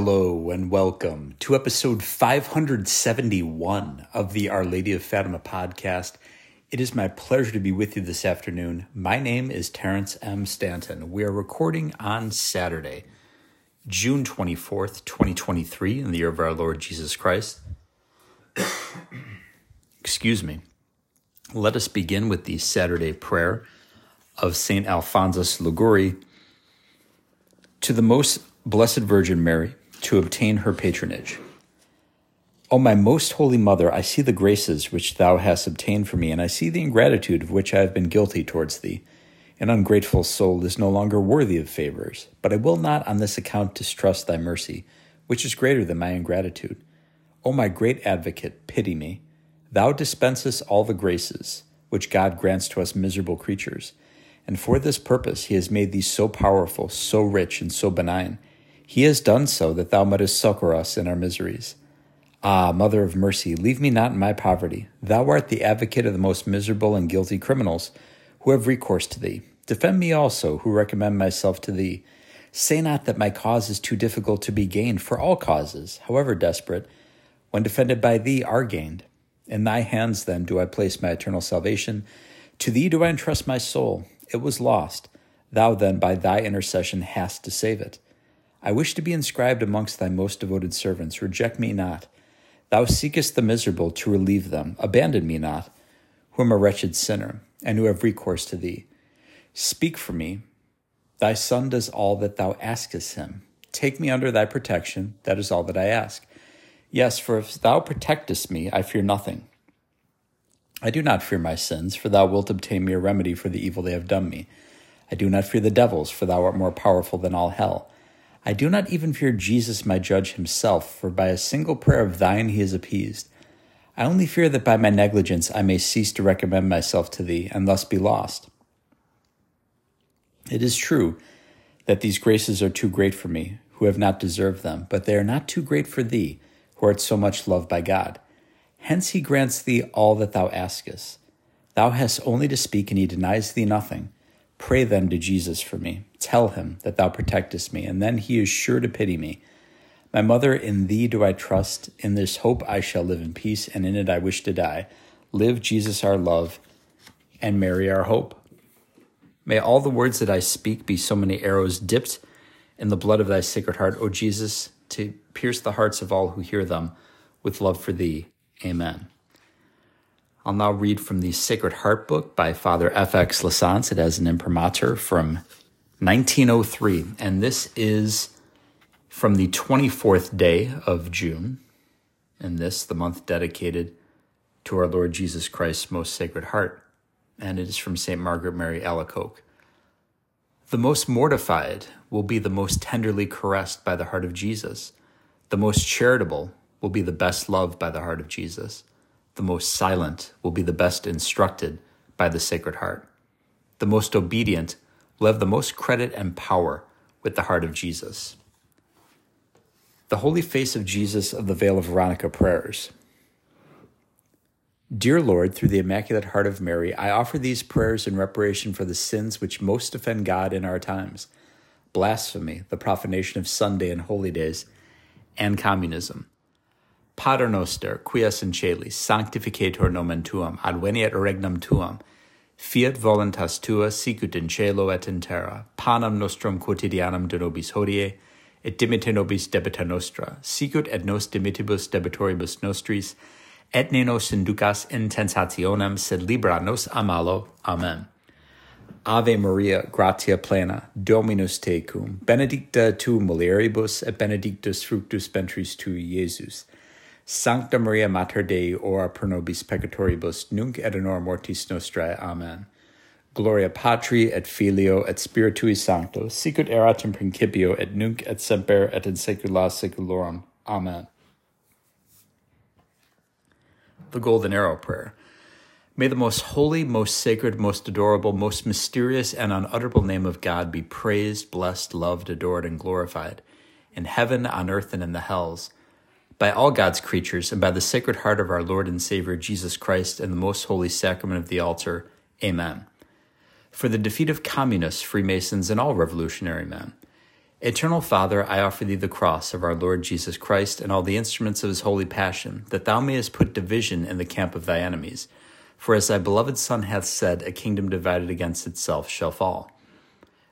Hello and welcome to episode 571 of the Our Lady of Fatima podcast. It is my pleasure to be with you this afternoon. My name is Terrence M. Stanton. We are recording on Saturday, June 24th, 2023, in the year of our Lord Jesus Christ. Excuse me. Let us begin with the Saturday prayer of St. Alphonsus Liguori to the most Blessed Virgin Mary to obtain her patronage. O my most holy mother, I see the graces which thou hast obtained for me, and I see the ingratitude of which I have been guilty towards thee. An ungrateful soul is no longer worthy of favors, but I will not on this account distrust thy mercy, which is greater than my ingratitude. O my great advocate, pity me. Thou dispensest all the graces which God grants to us miserable creatures, and for this purpose he has made thee so powerful, so rich, and so benign he has done so that thou mightest succor us in our miseries. Ah, Mother of mercy, leave me not in my poverty. Thou art the advocate of the most miserable and guilty criminals who have recourse to thee. Defend me also, who recommend myself to thee. Say not that my cause is too difficult to be gained, for all causes, however desperate, when defended by thee, are gained. In thy hands, then, do I place my eternal salvation. To thee do I entrust my soul. It was lost. Thou, then, by thy intercession, hast to save it. I wish to be inscribed amongst thy most devoted servants. Reject me not. Thou seekest the miserable to relieve them. Abandon me not, who am a wretched sinner, and who have recourse to thee. Speak for me. Thy Son does all that thou askest him. Take me under thy protection. That is all that I ask. Yes, for if thou protectest me, I fear nothing. I do not fear my sins, for thou wilt obtain me a remedy for the evil they have done me. I do not fear the devils, for thou art more powerful than all hell. I do not even fear Jesus, my judge himself, for by a single prayer of thine he is appeased. I only fear that by my negligence I may cease to recommend myself to thee, and thus be lost. It is true that these graces are too great for me, who have not deserved them, but they are not too great for thee, who art so much loved by God. Hence he grants thee all that thou askest. Thou hast only to speak, and he denies thee nothing. Pray then to Jesus for me. Tell him that thou protectest me, and then he is sure to pity me. My mother, in thee do I trust. In this hope I shall live in peace, and in it I wish to die. Live, Jesus, our love, and Mary, our hope. May all the words that I speak be so many arrows dipped in the blood of thy sacred heart, O Jesus, to pierce the hearts of all who hear them with love for thee. Amen. I'll now read from the Sacred Heart book by Father F.X. Lasance. It has an imprimatur from 1903, and this is from the 24th day of June, and this, the month dedicated to our Lord Jesus Christ's most sacred heart, and it is from St. Margaret Mary Alacoque. The most mortified will be the most tenderly caressed by the heart of Jesus. The most charitable will be the best loved by the heart of Jesus the most silent will be the best instructed by the Sacred Heart. The most obedient will have the most credit and power with the heart of Jesus. The Holy Face of Jesus of the Veil of Veronica prayers. Dear Lord, through the Immaculate Heart of Mary, I offer these prayers in reparation for the sins which most offend God in our times blasphemy, the profanation of Sunday and holy days, and communism. Pater noster, qui es in celis, sanctificetur nomen tuum, adveniat regnum tuum, fiat voluntas tua sicut in cielo et in terra, panem nostrum quotidianum de nobis hodie, et dimitte nobis debita nostra, sicut et nos dimittibus debitoribus nostris, et ne nos inducas in tentationem, sed libera nos a malo. Amen. Ave Maria, gratia plena, Dominus tecum, benedicta tu mulieribus, et benedictus fructus ventris tui, Iesus. Sancta Maria Mater Dei, ora pro nobis peccatoribus, nunc et in hora mortis nostrae. Amen. Gloria Patri et Filio et Spiritui Sancto, sicut erat in principio et nunc et semper et in saecula saeculorum. Amen. The Golden Arrow Prayer. May the most holy, most sacred, most adorable, most mysterious, and unutterable name of God be praised, blessed, loved, adored, and glorified in heaven, on earth, and in the hells by all God's creatures, and by the sacred heart of our Lord and Savior Jesus Christ and the most holy sacrament of the altar. Amen. For the defeat of communists, Freemasons, and all revolutionary men, Eternal Father, I offer thee the cross of our Lord Jesus Christ and all the instruments of his holy passion, that thou mayest put division in the camp of thy enemies. For as thy beloved Son hath said, a kingdom divided against itself shall fall.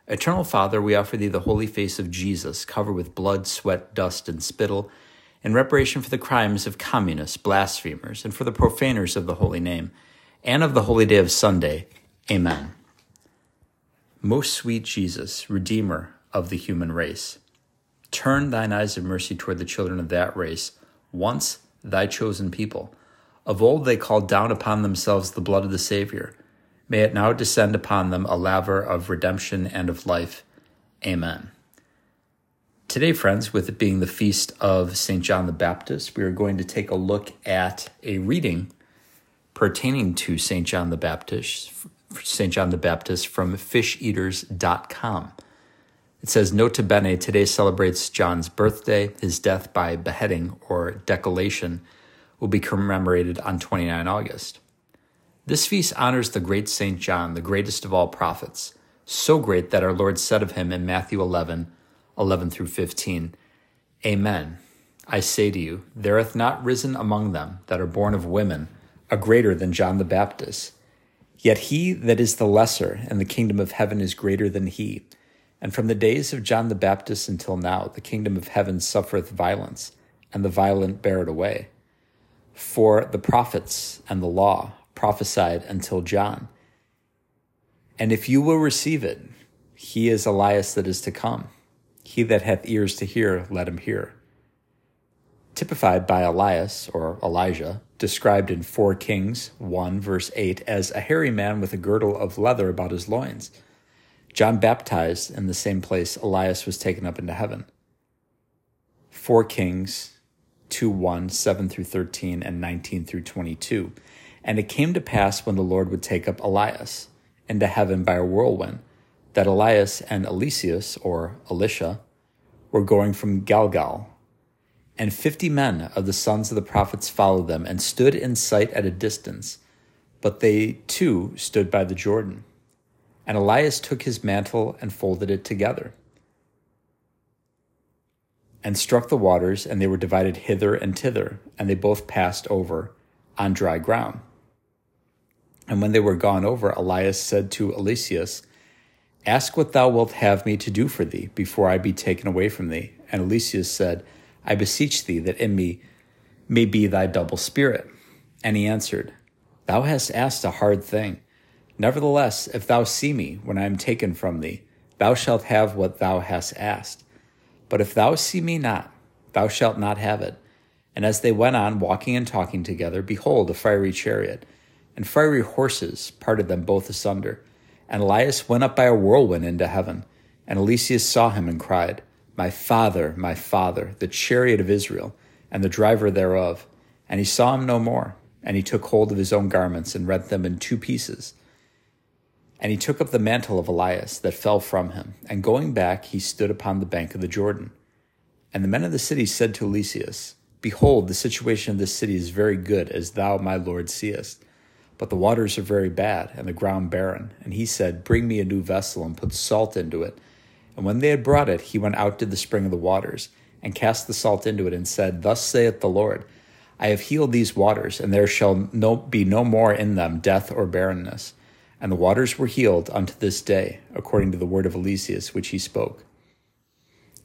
Eternal Father, we offer thee the holy face of Jesus, covered with blood, sweat, dust, and spittle, in reparation for the crimes of communists, blasphemers, and for the profaners of the holy name, and of the holy day of Sunday. Amen. Most sweet Jesus, Redeemer, of the human race. Turn thine eyes of mercy toward the children of that race, once thy chosen people. Of old they called down upon themselves the blood of the Savior. May it now descend upon them a laver of redemption and of life. Amen. Today, friends, with it being the feast of St. John the Baptist, we are going to take a look at a reading pertaining to St. John the Baptist, St. John the Baptist from fisheaters.com. It says, Nota bene, today celebrates John's birthday. His death by beheading or decollation will be commemorated on 29 August. This feast honors the great St. John, the greatest of all prophets, so great that our Lord said of him in Matthew 11, 11 through 15, Amen. I say to you, there hath not risen among them that are born of women a greater than John the Baptist. Yet he that is the lesser in the kingdom of heaven is greater than he. And from the days of John the Baptist until now, the kingdom of heaven suffereth violence, and the violent bear it away. For the prophets and the law prophesied until John. And if you will receive it, he is Elias that is to come. He that hath ears to hear, let him hear. Typified by Elias, or Elijah, described in 4 Kings 1, verse 8, as a hairy man with a girdle of leather about his loins John baptized in the same place Elias was taken up into heaven. 4 Kings 2 1, 7 through 13, and 19 through 22. And it came to pass when the Lord would take up Elias into heaven by a whirlwind, that Elias and Eliseus, or Elisha, were going from Galgal. And fifty men of the sons of the prophets followed them and stood in sight at a distance, but they too stood by the Jordan. And Elias took his mantle and folded it together, and struck the waters, and they were divided hither and thither, and they both passed over on dry ground. And when they were gone over, Elias said to Eliseus, Ask what thou wilt have me to do for thee before I be taken away from thee. And Eliseus said, I beseech thee that in me may be thy double spirit. And he answered, Thou hast asked a hard thing. Nevertheless, if thou see me when I am taken from thee, thou shalt have what thou hast asked. But if thou see me not, thou shalt not have it. And as they went on walking and talking together, behold, a fiery chariot, and fiery horses parted them both asunder. And Elias went up by a whirlwind into heaven. And Eliseus saw him and cried, My father, my father, the chariot of Israel, and the driver thereof. And he saw him no more. And he took hold of his own garments and rent them in two pieces. And he took up the mantle of Elias that fell from him, and going back, he stood upon the bank of the Jordan. And the men of the city said to Eliseus, Behold, the situation of this city is very good, as thou, my lord, seest. But the waters are very bad, and the ground barren. And he said, Bring me a new vessel, and put salt into it. And when they had brought it, he went out to the spring of the waters, and cast the salt into it, and said, Thus saith the Lord, I have healed these waters, and there shall no, be no more in them death or barrenness and the waters were healed unto this day, according to the word of Eliseus which he spoke.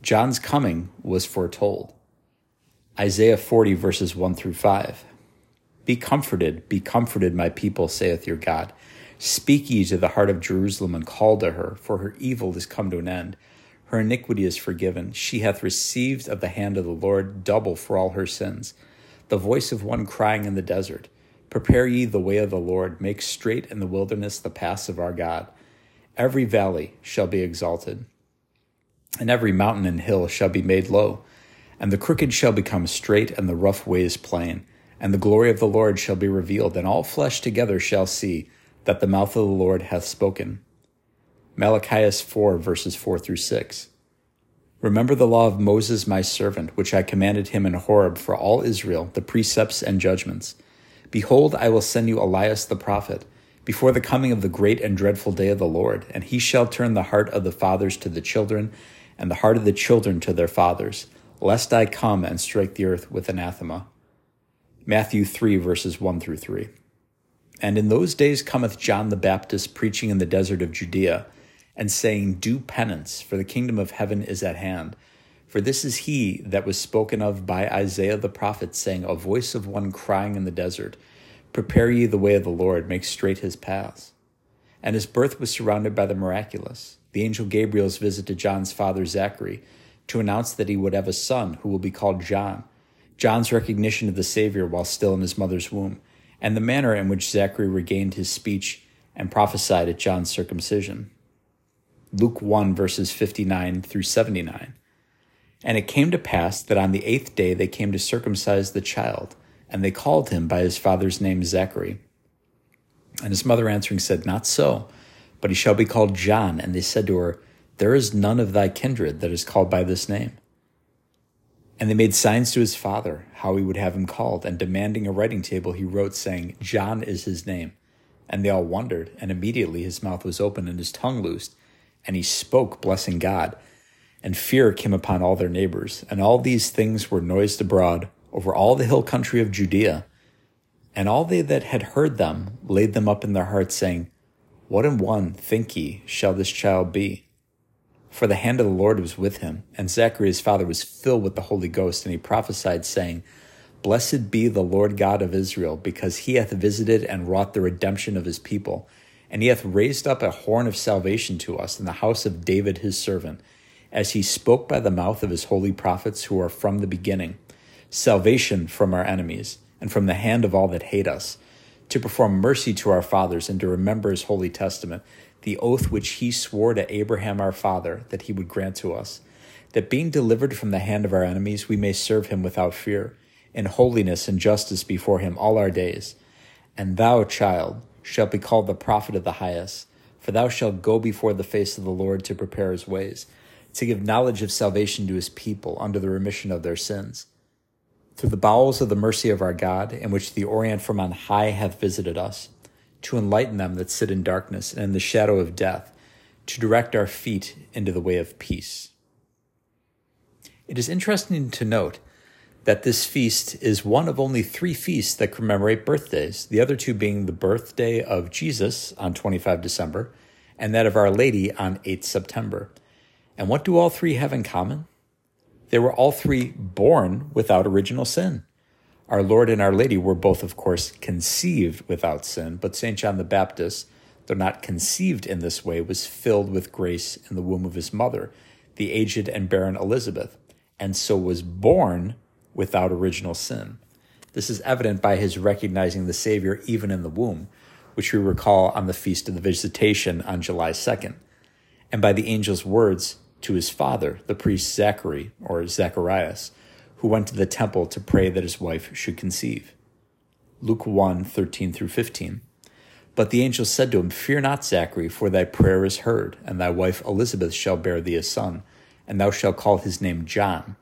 John's coming was foretold. Isaiah 40, verses 1 through 5. Be comforted, be comforted, my people, saith your God. Speak ye to the heart of Jerusalem, and call to her, for her evil is come to an end. Her iniquity is forgiven. She hath received of the hand of the Lord double for all her sins. The voice of one crying in the desert, Prepare ye the way of the Lord, make straight in the wilderness the paths of our God. Every valley shall be exalted, and every mountain and hill shall be made low, and the crooked shall become straight, and the rough ways plain. And the glory of the Lord shall be revealed, and all flesh together shall see that the mouth of the Lord hath spoken. Malachi 4, verses 4 through 6. Remember the law of Moses my servant, which I commanded him in Horeb for all Israel, the precepts and judgments Behold, I will send you Elias the prophet before the coming of the great and dreadful day of the Lord, and he shall turn the heart of the fathers to the children, and the heart of the children to their fathers, lest I come and strike the earth with anathema. Matthew 3, verses 1 through 3. And in those days cometh John the Baptist preaching in the desert of Judea, and saying, Do penance, for the kingdom of heaven is at hand. For this is he that was spoken of by Isaiah the prophet, saying, A voice of one crying in the desert, Prepare ye the way of the Lord, make straight his paths. And his birth was surrounded by the miraculous. The angel Gabriel's visit to John's father Zachary to announce that he would have a son who will be called John. John's recognition of the Savior while still in his mother's womb, and the manner in which Zachary regained his speech and prophesied at John's circumcision. Luke 1, verses 59 through 79. And it came to pass that on the eighth day they came to circumcise the child, and they called him by his father's name Zachary. And his mother answering said, Not so, but he shall be called John. And they said to her, There is none of thy kindred that is called by this name. And they made signs to his father how he would have him called, and demanding a writing table, he wrote, saying, John is his name. And they all wondered, and immediately his mouth was opened and his tongue loosed, and he spoke, blessing God. And fear came upon all their neighbors, and all these things were noised abroad over all the hill country of Judea. And all they that had heard them laid them up in their hearts, saying, What in one, think ye, shall this child be? For the hand of the Lord was with him, and Zacharias' father was filled with the Holy Ghost, and he prophesied, saying, Blessed be the Lord God of Israel, because he hath visited and wrought the redemption of his people, and he hath raised up a horn of salvation to us in the house of David his servant, as he spoke by the mouth of his holy prophets who are from the beginning, salvation from our enemies, and from the hand of all that hate us, to perform mercy to our fathers, and to remember his holy testament the oath which he swore to Abraham our father that he would grant to us, that being delivered from the hand of our enemies, we may serve him without fear, in holiness and justice before him all our days. And thou, child, shalt be called the prophet of the highest, for thou shalt go before the face of the Lord to prepare his ways, to give knowledge of salvation to his people under the remission of their sins. Through the bowels of the mercy of our God, in which the Orient from on high hath visited us, to enlighten them that sit in darkness and in the shadow of death, to direct our feet into the way of peace. It is interesting to note that this feast is one of only three feasts that commemorate birthdays, the other two being the birthday of Jesus on 25 December and that of Our Lady on 8 September. And what do all three have in common? They were all three born without original sin. Our Lord and Our Lady were both, of course, conceived without sin, but St. John the Baptist, though not conceived in this way, was filled with grace in the womb of his mother, the aged and barren Elizabeth, and so was born without original sin. This is evident by his recognizing the Savior even in the womb, which we recall on the Feast of the Visitation on July 2nd, and by the angel's words to his father, the priest Zachary, or Zacharias, who went to the temple to pray that his wife should conceive. Luke 1 13 through 15. But the angel said to him, Fear not, Zachary, for thy prayer is heard, and thy wife Elizabeth shall bear thee a son, and thou shalt call his name John.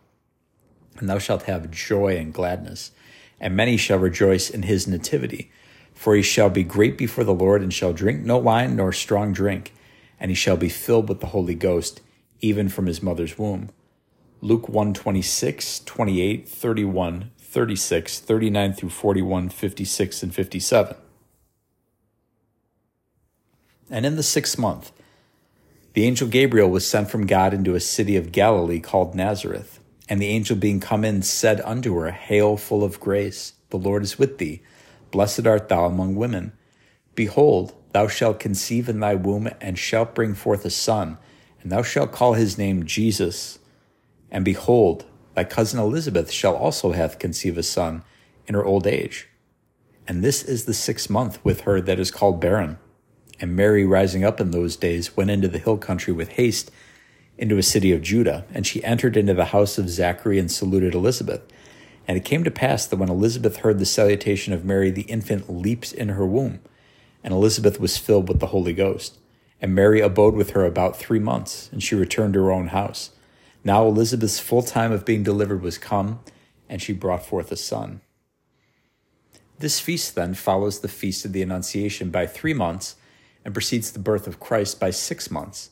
And thou shalt have joy and gladness, and many shall rejoice in his nativity. For he shall be great before the Lord, and shall drink no wine nor strong drink, and he shall be filled with the Holy Ghost, even from his mother's womb Luke 1 26, 28, 31, 36, 39 through 41, 56, and 57. And in the sixth month, the angel Gabriel was sent from God into a city of Galilee called Nazareth. And the angel being come in said unto her, Hail, full of grace, the Lord is with thee. Blessed art thou among women. Behold, thou shalt conceive in thy womb, and shalt bring forth a son, and thou shalt call his name Jesus and behold, thy cousin Elizabeth shall also have conceive a son in her old age. And this is the sixth month with her that is called barren. And Mary, rising up in those days, went into the hill country with haste into a city of Judah. And she entered into the house of Zachary and saluted Elizabeth. And it came to pass that when Elizabeth heard the salutation of Mary, the infant leaped in her womb. And Elizabeth was filled with the Holy Ghost. And Mary abode with her about three months, and she returned to her own house. Now Elizabeth's full time of being delivered was come, and she brought forth a son. This feast then follows the feast of the Annunciation by three months and precedes the birth of Christ by six months.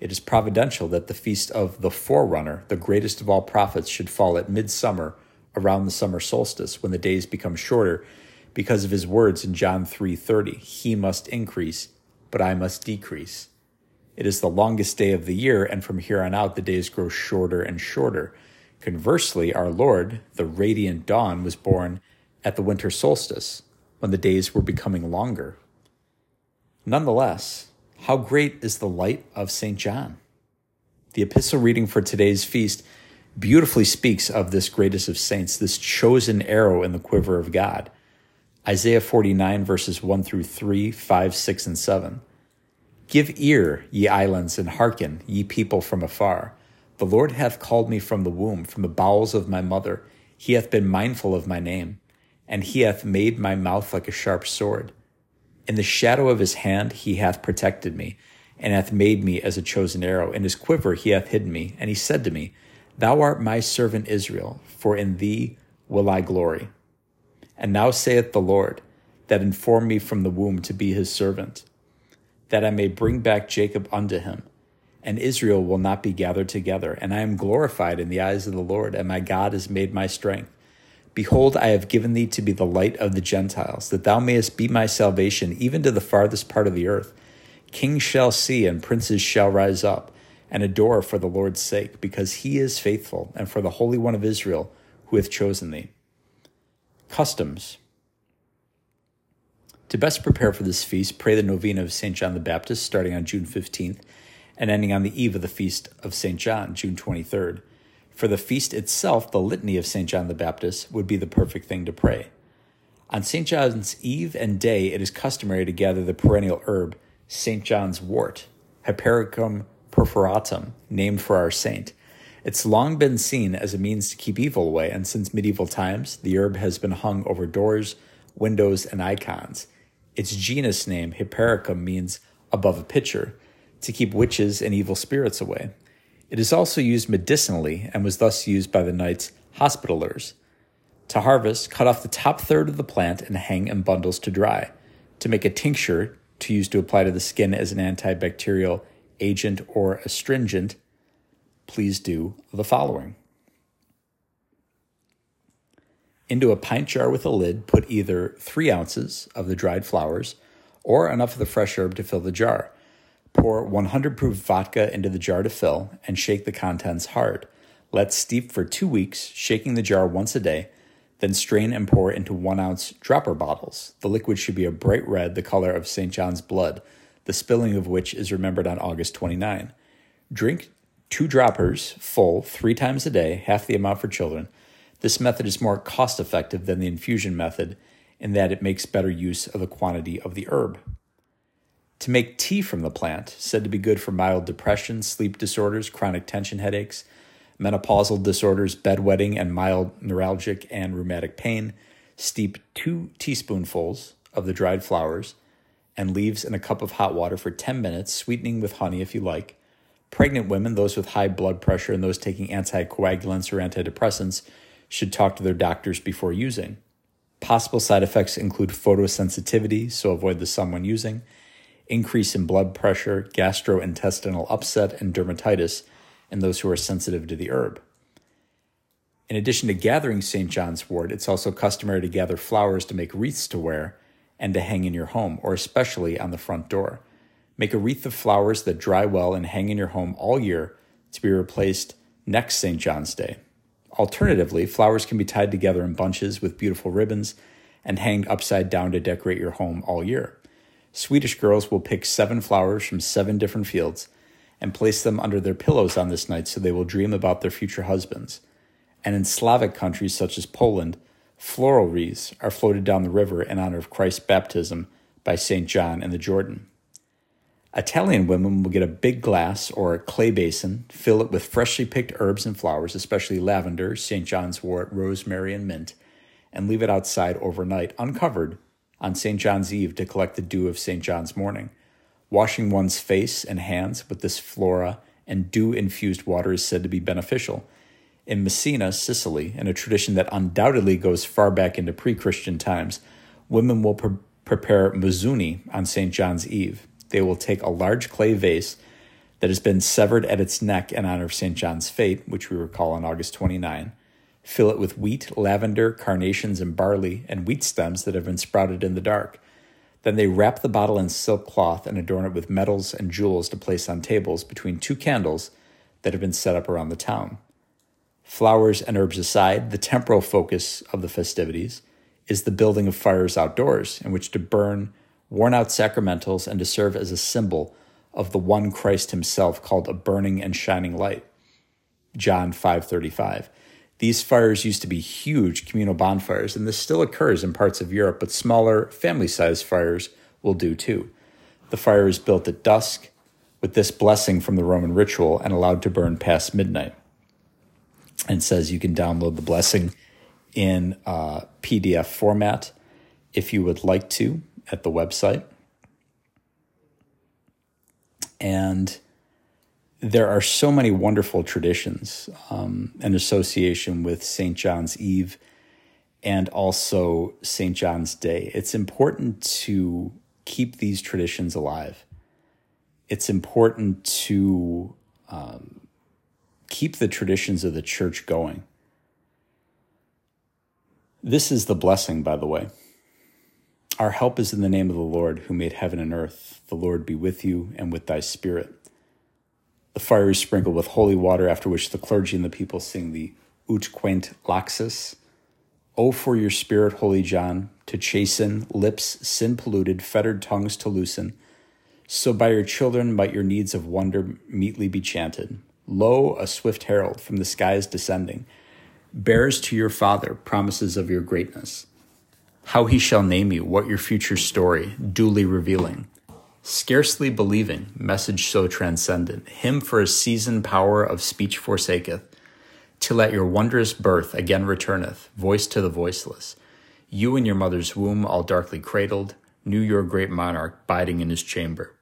It is providential that the feast of the forerunner, the greatest of all prophets, should fall at midsummer around the summer solstice when the days become shorter because of his words in John 3:30, he must increase, but I must decrease. It is the longest day of the year and from here on out the days grow shorter and shorter. Conversely, our Lord, the radiant dawn, was born at the winter solstice when the days were becoming longer. Nonetheless, how great is the light of St. John? The epistle reading for today's feast beautifully speaks of this greatest of saints, this chosen arrow in the quiver of God. Isaiah 49, verses 1 through 3, 5, 6, and 7. Give ear, ye islands, and hearken, ye people from afar. The Lord hath called me from the womb, from the bowels of my mother. He hath been mindful of my name, and he hath made my mouth like a sharp sword. In the shadow of his hand he hath protected me, and hath made me as a chosen arrow. In his quiver he hath hidden me, and he said to me, Thou art my servant Israel, for in thee will I glory. And now saith the Lord, that informed me from the womb to be his servant, that I may bring back Jacob unto him, and Israel will not be gathered together. And I am glorified in the eyes of the Lord, and my God has made my strength. Behold, I have given thee to be the light of the Gentiles, that thou mayest be my salvation even to the farthest part of the earth. Kings shall see, and princes shall rise up, and adore for the Lord's sake, because he is faithful, and for the Holy One of Israel, who hath chosen thee. Customs. To best prepare for this feast, pray the novena of St. John the Baptist starting on June 15th and ending on the eve of the feast of St. John, June 23rd. For the feast itself, the litany of St. John the Baptist would be the perfect thing to pray. On St. John's eve and day, it is customary to gather the perennial herb, St. John's wort, Hypericum perforatum, named for our saint. It's long been seen as a means to keep evil away, and since medieval times, the herb has been hung over doors, windows, and icons. Its genus name, Hypericum, means above a pitcher, to keep witches and evil spirits away. It is also used medicinally and was thus used by the knights hospitallers. To harvest, cut off the top third of the plant and hang in bundles to dry. To make a tincture to use to apply to the skin as an antibacterial agent or astringent, please do the following. Into a pint jar with a lid, put either three ounces of the dried flowers or enough of the fresh herb to fill the jar. Pour 100 proof vodka into the jar to fill and shake the contents hard. Let steep for two weeks, shaking the jar once a day, then strain and pour into one ounce dropper bottles. The liquid should be a bright red, the color of St. John's blood, the spilling of which is remembered on August 29. Drink two droppers full three times a day, half the amount for children. This method is more cost effective than the infusion method in that it makes better use of the quantity of the herb. To make tea from the plant, said to be good for mild depression, sleep disorders, chronic tension headaches, menopausal disorders, bedwetting, and mild neuralgic and rheumatic pain, steep two teaspoonfuls of the dried flowers and leaves in a cup of hot water for 10 minutes, sweetening with honey if you like. Pregnant women, those with high blood pressure, and those taking anticoagulants or antidepressants should talk to their doctors before using. Possible side effects include photosensitivity, so avoid the sun when using, increase in blood pressure, gastrointestinal upset, and dermatitis in those who are sensitive to the herb. In addition to gathering St. John's wort, it's also customary to gather flowers to make wreaths to wear and to hang in your home, or especially on the front door. Make a wreath of flowers that dry well and hang in your home all year to be replaced next St. John's Day. Alternatively, flowers can be tied together in bunches with beautiful ribbons and hanged upside down to decorate your home all year. Swedish girls will pick seven flowers from seven different fields and place them under their pillows on this night so they will dream about their future husbands. And in Slavic countries such as Poland, floral wreaths are floated down the river in honor of Christ's baptism by St. John in the Jordan. Italian women will get a big glass or a clay basin, fill it with freshly picked herbs and flowers, especially lavender, St. John's wort, rosemary, and mint, and leave it outside overnight, uncovered, on St. John's Eve to collect the dew of St. John's morning. Washing one's face and hands with this flora and dew infused water is said to be beneficial. In Messina, Sicily, in a tradition that undoubtedly goes far back into pre Christian times, women will pre- prepare mazzuni on St. John's Eve. They will take a large clay vase, that has been severed at its neck in honor of St. John's fate, which we recall on August 29. Fill it with wheat, lavender, carnations, and barley, and wheat stems that have been sprouted in the dark. Then they wrap the bottle in silk cloth and adorn it with medals and jewels to place on tables between two candles that have been set up around the town. Flowers and herbs aside, the temporal focus of the festivities is the building of fires outdoors in which to burn worn out sacramentals and to serve as a symbol of the one Christ himself called a burning and shining light. John 5:35. These fires used to be huge communal bonfires and this still occurs in parts of Europe, but smaller family-sized fires will do too. The fire is built at dusk with this blessing from the Roman ritual and allowed to burn past midnight. And says you can download the blessing in uh, PDF format if you would like to at the website. And there are so many wonderful traditions um, in association with St. John's Eve and also St. John's Day. It's important to keep these traditions alive. It's important to um, keep the traditions of the church going. This is the blessing, by the way. Our help is in the name of the Lord who made heaven and earth. The Lord be with you and with thy spirit. The fire is sprinkled with holy water, after which the clergy and the people sing the Ut Queant Laxis. O for your spirit, Holy John, to chasten lips sin polluted, fettered tongues to loosen. So by your children might your needs of wonder meetly be chanted. Lo, a swift herald from the skies descending bears to your Father promises of your greatness how he shall name you, what your future story, duly revealing. Scarcely believing, message so transcendent, him for a season power of speech forsaketh, till at your wondrous birth again returneth, voice to the voiceless. You in your mother's womb, all darkly cradled, knew your great monarch biding in his chamber.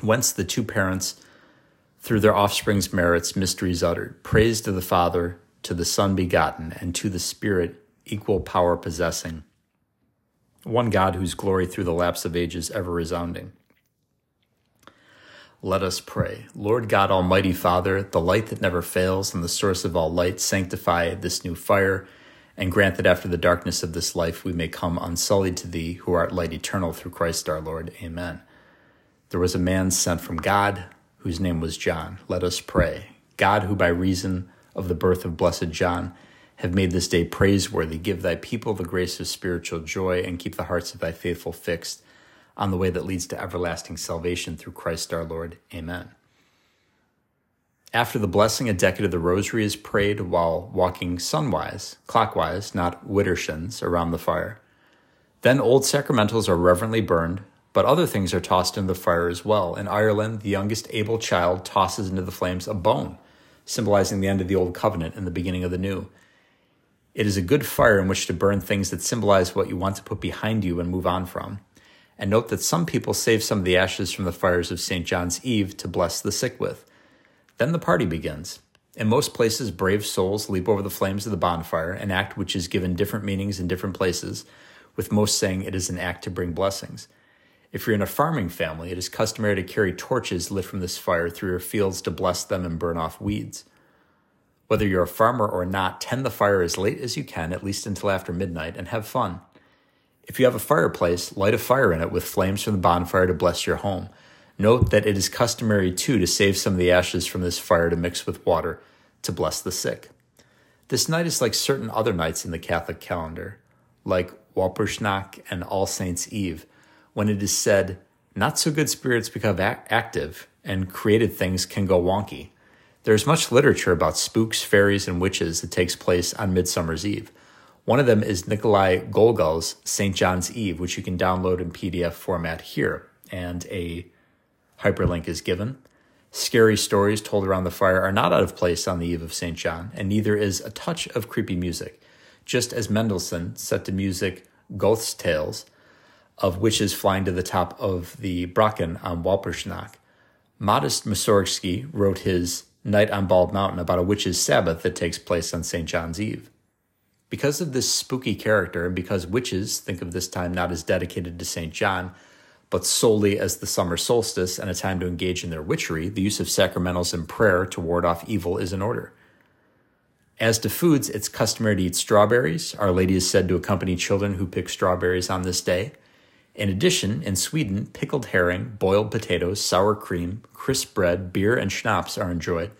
Whence the two parents, through their offspring's merits, mysteries uttered, praise to the Father, to the Son begotten, and to the Spirit equal power possessing, one God whose glory through the lapse of ages ever resounding. Let us pray. Lord God, Almighty Father, the light that never fails and the source of all light, sanctify this new fire, and grant that after the darkness of this life we may come unsullied to Thee, who art light eternal through Christ our Lord. Amen. There was a man sent from God, whose name was John. Let us pray. God, who by reason of the birth of blessed John, have made this day praiseworthy. Give thy people the grace of spiritual joy and keep the hearts of thy faithful fixed on the way that leads to everlasting salvation through Christ our Lord. Amen. After the blessing, a decade of the rosary is prayed while walking sunwise, clockwise, not widdershins, around the fire. Then old sacramentals are reverently burned, but other things are tossed into the fire as well. In Ireland, the youngest able child tosses into the flames a bone, symbolizing the end of the old covenant and the beginning of the new. It is a good fire in which to burn things that symbolize what you want to put behind you and move on from. And note that some people save some of the ashes from the fires of St. John's Eve to bless the sick with. Then the party begins. In most places, brave souls leap over the flames of the bonfire, an act which is given different meanings in different places, with most saying it is an act to bring blessings. If you're in a farming family, it is customary to carry torches lit from this fire through your fields to bless them and burn off weeds. Whether you're a farmer or not, tend the fire as late as you can, at least until after midnight, and have fun. If you have a fireplace, light a fire in it with flames from the bonfire to bless your home. Note that it is customary too to save some of the ashes from this fire to mix with water to bless the sick. This night is like certain other nights in the Catholic calendar, like Walpurgisnacht and All Saints' Eve, when it is said, not so good spirits become active and created things can go wonky. There's much literature about spooks, fairies, and witches that takes place on Midsummer's Eve. One of them is Nikolai Gogol's St. John's Eve, which you can download in PDF format here, and a hyperlink is given. Scary stories told around the fire are not out of place on the eve of St. John, and neither is a touch of creepy music, just as Mendelssohn set to music Goethe's tales of witches flying to the top of the Brocken on Walpurgisnacht. Modest Mussorgsky wrote his Night on Bald Mountain about a witch's Sabbath that takes place on St. John's Eve. Because of this spooky character, and because witches think of this time not as dedicated to St. John, but solely as the summer solstice and a time to engage in their witchery, the use of sacramentals and prayer to ward off evil is in order. As to foods, it's customary to eat strawberries. Our Lady is said to accompany children who pick strawberries on this day. In addition, in Sweden, pickled herring, boiled potatoes, sour cream, crisp bread, beer, and schnapps are enjoyed,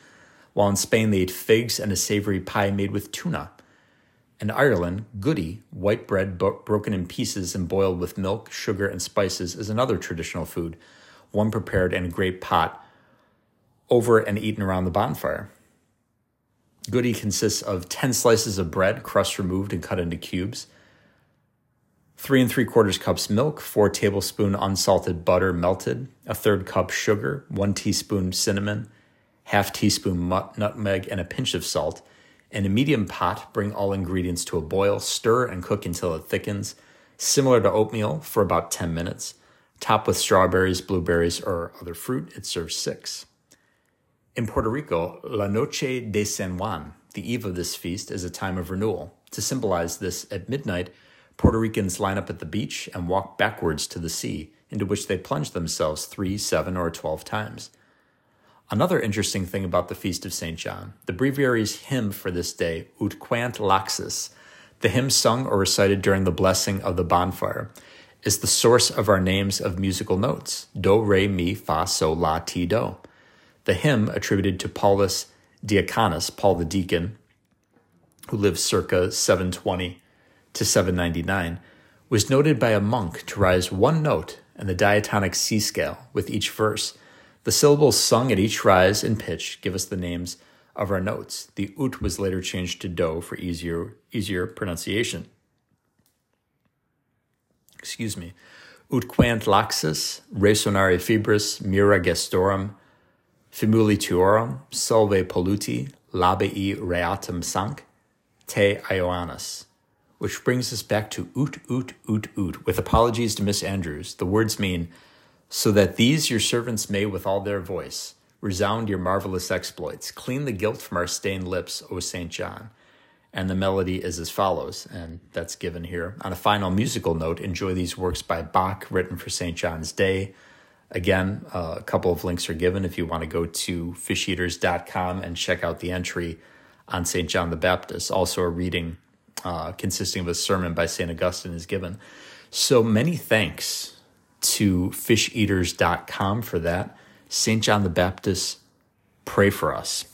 while in Spain they eat figs and a savory pie made with tuna. In Ireland, goody, white bread bo- broken in pieces and boiled with milk, sugar, and spices, is another traditional food, one prepared in a great pot over and eaten around the bonfire. Goody consists of 10 slices of bread, crust removed and cut into cubes, three and three quarters cups milk, four tablespoon unsalted butter melted, a third cup sugar, one teaspoon cinnamon, half teaspoon nutmeg, and a pinch of salt. In a medium pot, bring all ingredients to a boil, stir and cook until it thickens, similar to oatmeal for about 10 minutes. Top with strawberries, blueberries, or other fruit. It serves six. In Puerto Rico, La Noche de San Juan, the eve of this feast, is a time of renewal. To symbolize this, at midnight, Puerto Ricans line up at the beach and walk backwards to the sea, into which they plunge themselves three, seven, or twelve times. Another interesting thing about the Feast of St. John, the breviary's hymn for this day, Ut Queant Laxis, the hymn sung or recited during the blessing of the bonfire, is the source of our names of musical notes do, re, mi, fa, sol, la, ti, do. The hymn, attributed to Paulus Diaconus, Paul the Deacon, who lived circa 720 to 799, was noted by a monk to rise one note in the diatonic C scale with each verse. The syllables sung at each rise in pitch give us the names of our notes. The ut was later changed to do for easier, easier pronunciation. Excuse me. Ut queant laxis, resonare fibris, mira gestorum, Famuli tuorum, solve polluti, labii reatum sank, te Ioannis. Which brings us back to oot, oot, oot, oot. With apologies to Miss Andrews, the words mean, so that these your servants may with all their voice resound your marvelous exploits. Clean the guilt from our stained lips, O St. John. And the melody is as follows, and that's given here. On a final musical note, enjoy these works by Bach, written for St. John's Day Again, uh, a couple of links are given if you want to go to fisheaters.com and check out the entry on St. John the Baptist. Also, a reading uh, consisting of a sermon by St. Augustine is given. So many thanks to fisheaters.com for that. St. John the Baptist, pray for us.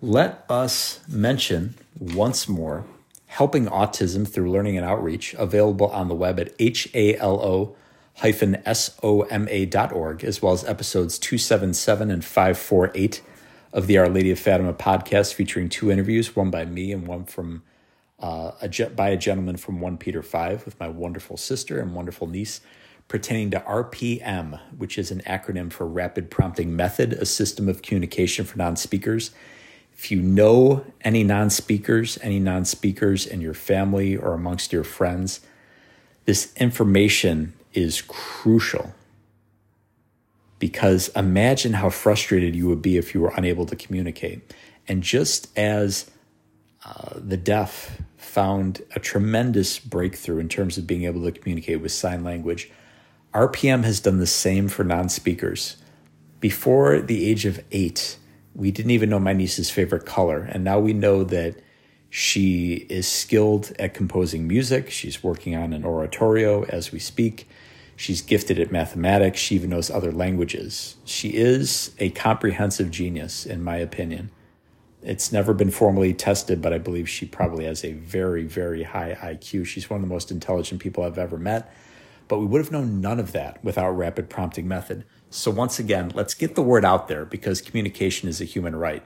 Let us mention once more Helping Autism Through Learning and Outreach, available on the web at H A L O soma.org, as well as episodes 277 and 548 of the Our Lady of Fatima podcast, featuring two interviews, one by me and one from uh, a, by a gentleman from 1 Peter 5 with my wonderful sister and wonderful niece, pertaining to RPM, which is an acronym for Rapid Prompting Method, a system of communication for non speakers. If you know any non speakers, any non speakers in your family or amongst your friends, this information is crucial because imagine how frustrated you would be if you were unable to communicate. And just as uh, the deaf found a tremendous breakthrough in terms of being able to communicate with sign language, RPM has done the same for non speakers. Before the age of eight, we didn't even know my niece's favorite color. And now we know that she is skilled at composing music. She's working on an oratorio as we speak. She's gifted at mathematics. She even knows other languages. She is a comprehensive genius, in my opinion. It's never been formally tested, but I believe she probably has a very, very high IQ. She's one of the most intelligent people I've ever met. But we would have known none of that without rapid prompting method. So once again, let's get the word out there because communication is a human right.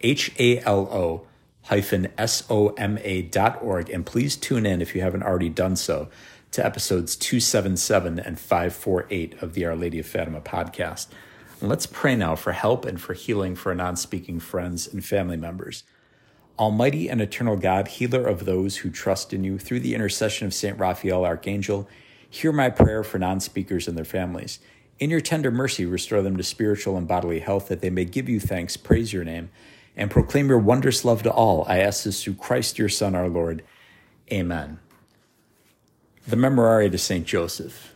H A L O hyphen S O M A dot org. And please tune in if you haven't already done so to episodes 277 and 548 of the Our Lady of Fatima podcast. Let's pray now for help and for healing for non speaking friends and family members. Almighty and eternal God, healer of those who trust in you, through the intercession of St. Raphael, Archangel, hear my prayer for non speakers and their families. In your tender mercy, restore them to spiritual and bodily health, that they may give you thanks, praise your name, and proclaim your wondrous love to all. I ask this through Christ your Son, our Lord. Amen. The Memorare to St. Joseph.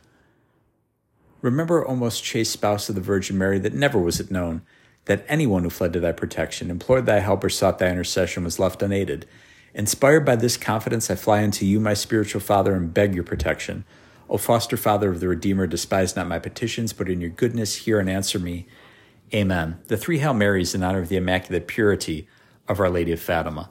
Remember, O most chaste spouse of the Virgin Mary, that never was it known that anyone who fled to thy protection, implored thy help, or sought thy intercession was left unaided. Inspired by this confidence, I fly unto you, my spiritual Father, and beg your protection. O foster Father of the Redeemer, despise not my petitions, but in your goodness hear and answer me. Amen. The three Hail Marys in honor of the Immaculate Purity of Our Lady of Fatima.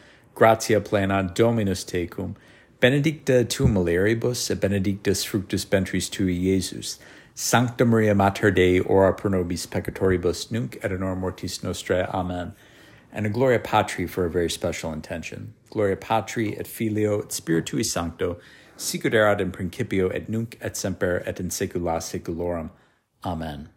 gratia plena, Dominus tecum, benedicta tu mulieribus, et benedictus fructus ventris tui, Iesus. Sancta Maria Mater Dei, ora pro nobis peccatoribus, nunc et in hora mortis nostrae. Amen. And a Gloria Patri for a very special intention. Gloria Patri et Filio et Spiritui Sancto, sicut erat in principio et nunc et semper et in saecula saeculorum. Amen.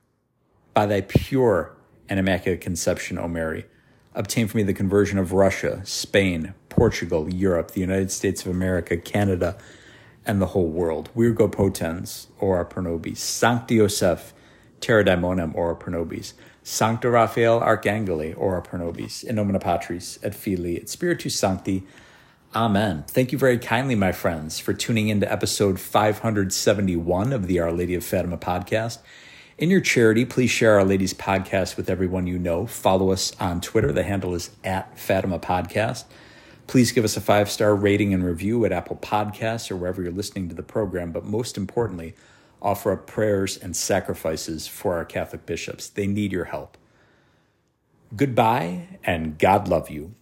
By thy pure and immaculate conception, O Mary, obtain for me the conversion of Russia, Spain, Portugal, Europe, the United States of America, Canada, and the whole world. Virgo potens, ora pro nobis. Sancti Joseph, terror daemonum, ora pro nobis. Sancto Raphael, archangeli, ora pro nobis. In nomine Patris, et Filii, et Spiritus Sancti. Amen. Thank you very kindly, my friends, for tuning into episode 571 of the Our Lady of Fatima podcast. In your charity, please share Our Lady's podcast with everyone you know. Follow us on Twitter. The handle is at Fatima Podcast. Please give us a five star rating and review at Apple Podcasts or wherever you're listening to the program. But most importantly, offer up prayers and sacrifices for our Catholic bishops. They need your help. Goodbye, and God love you.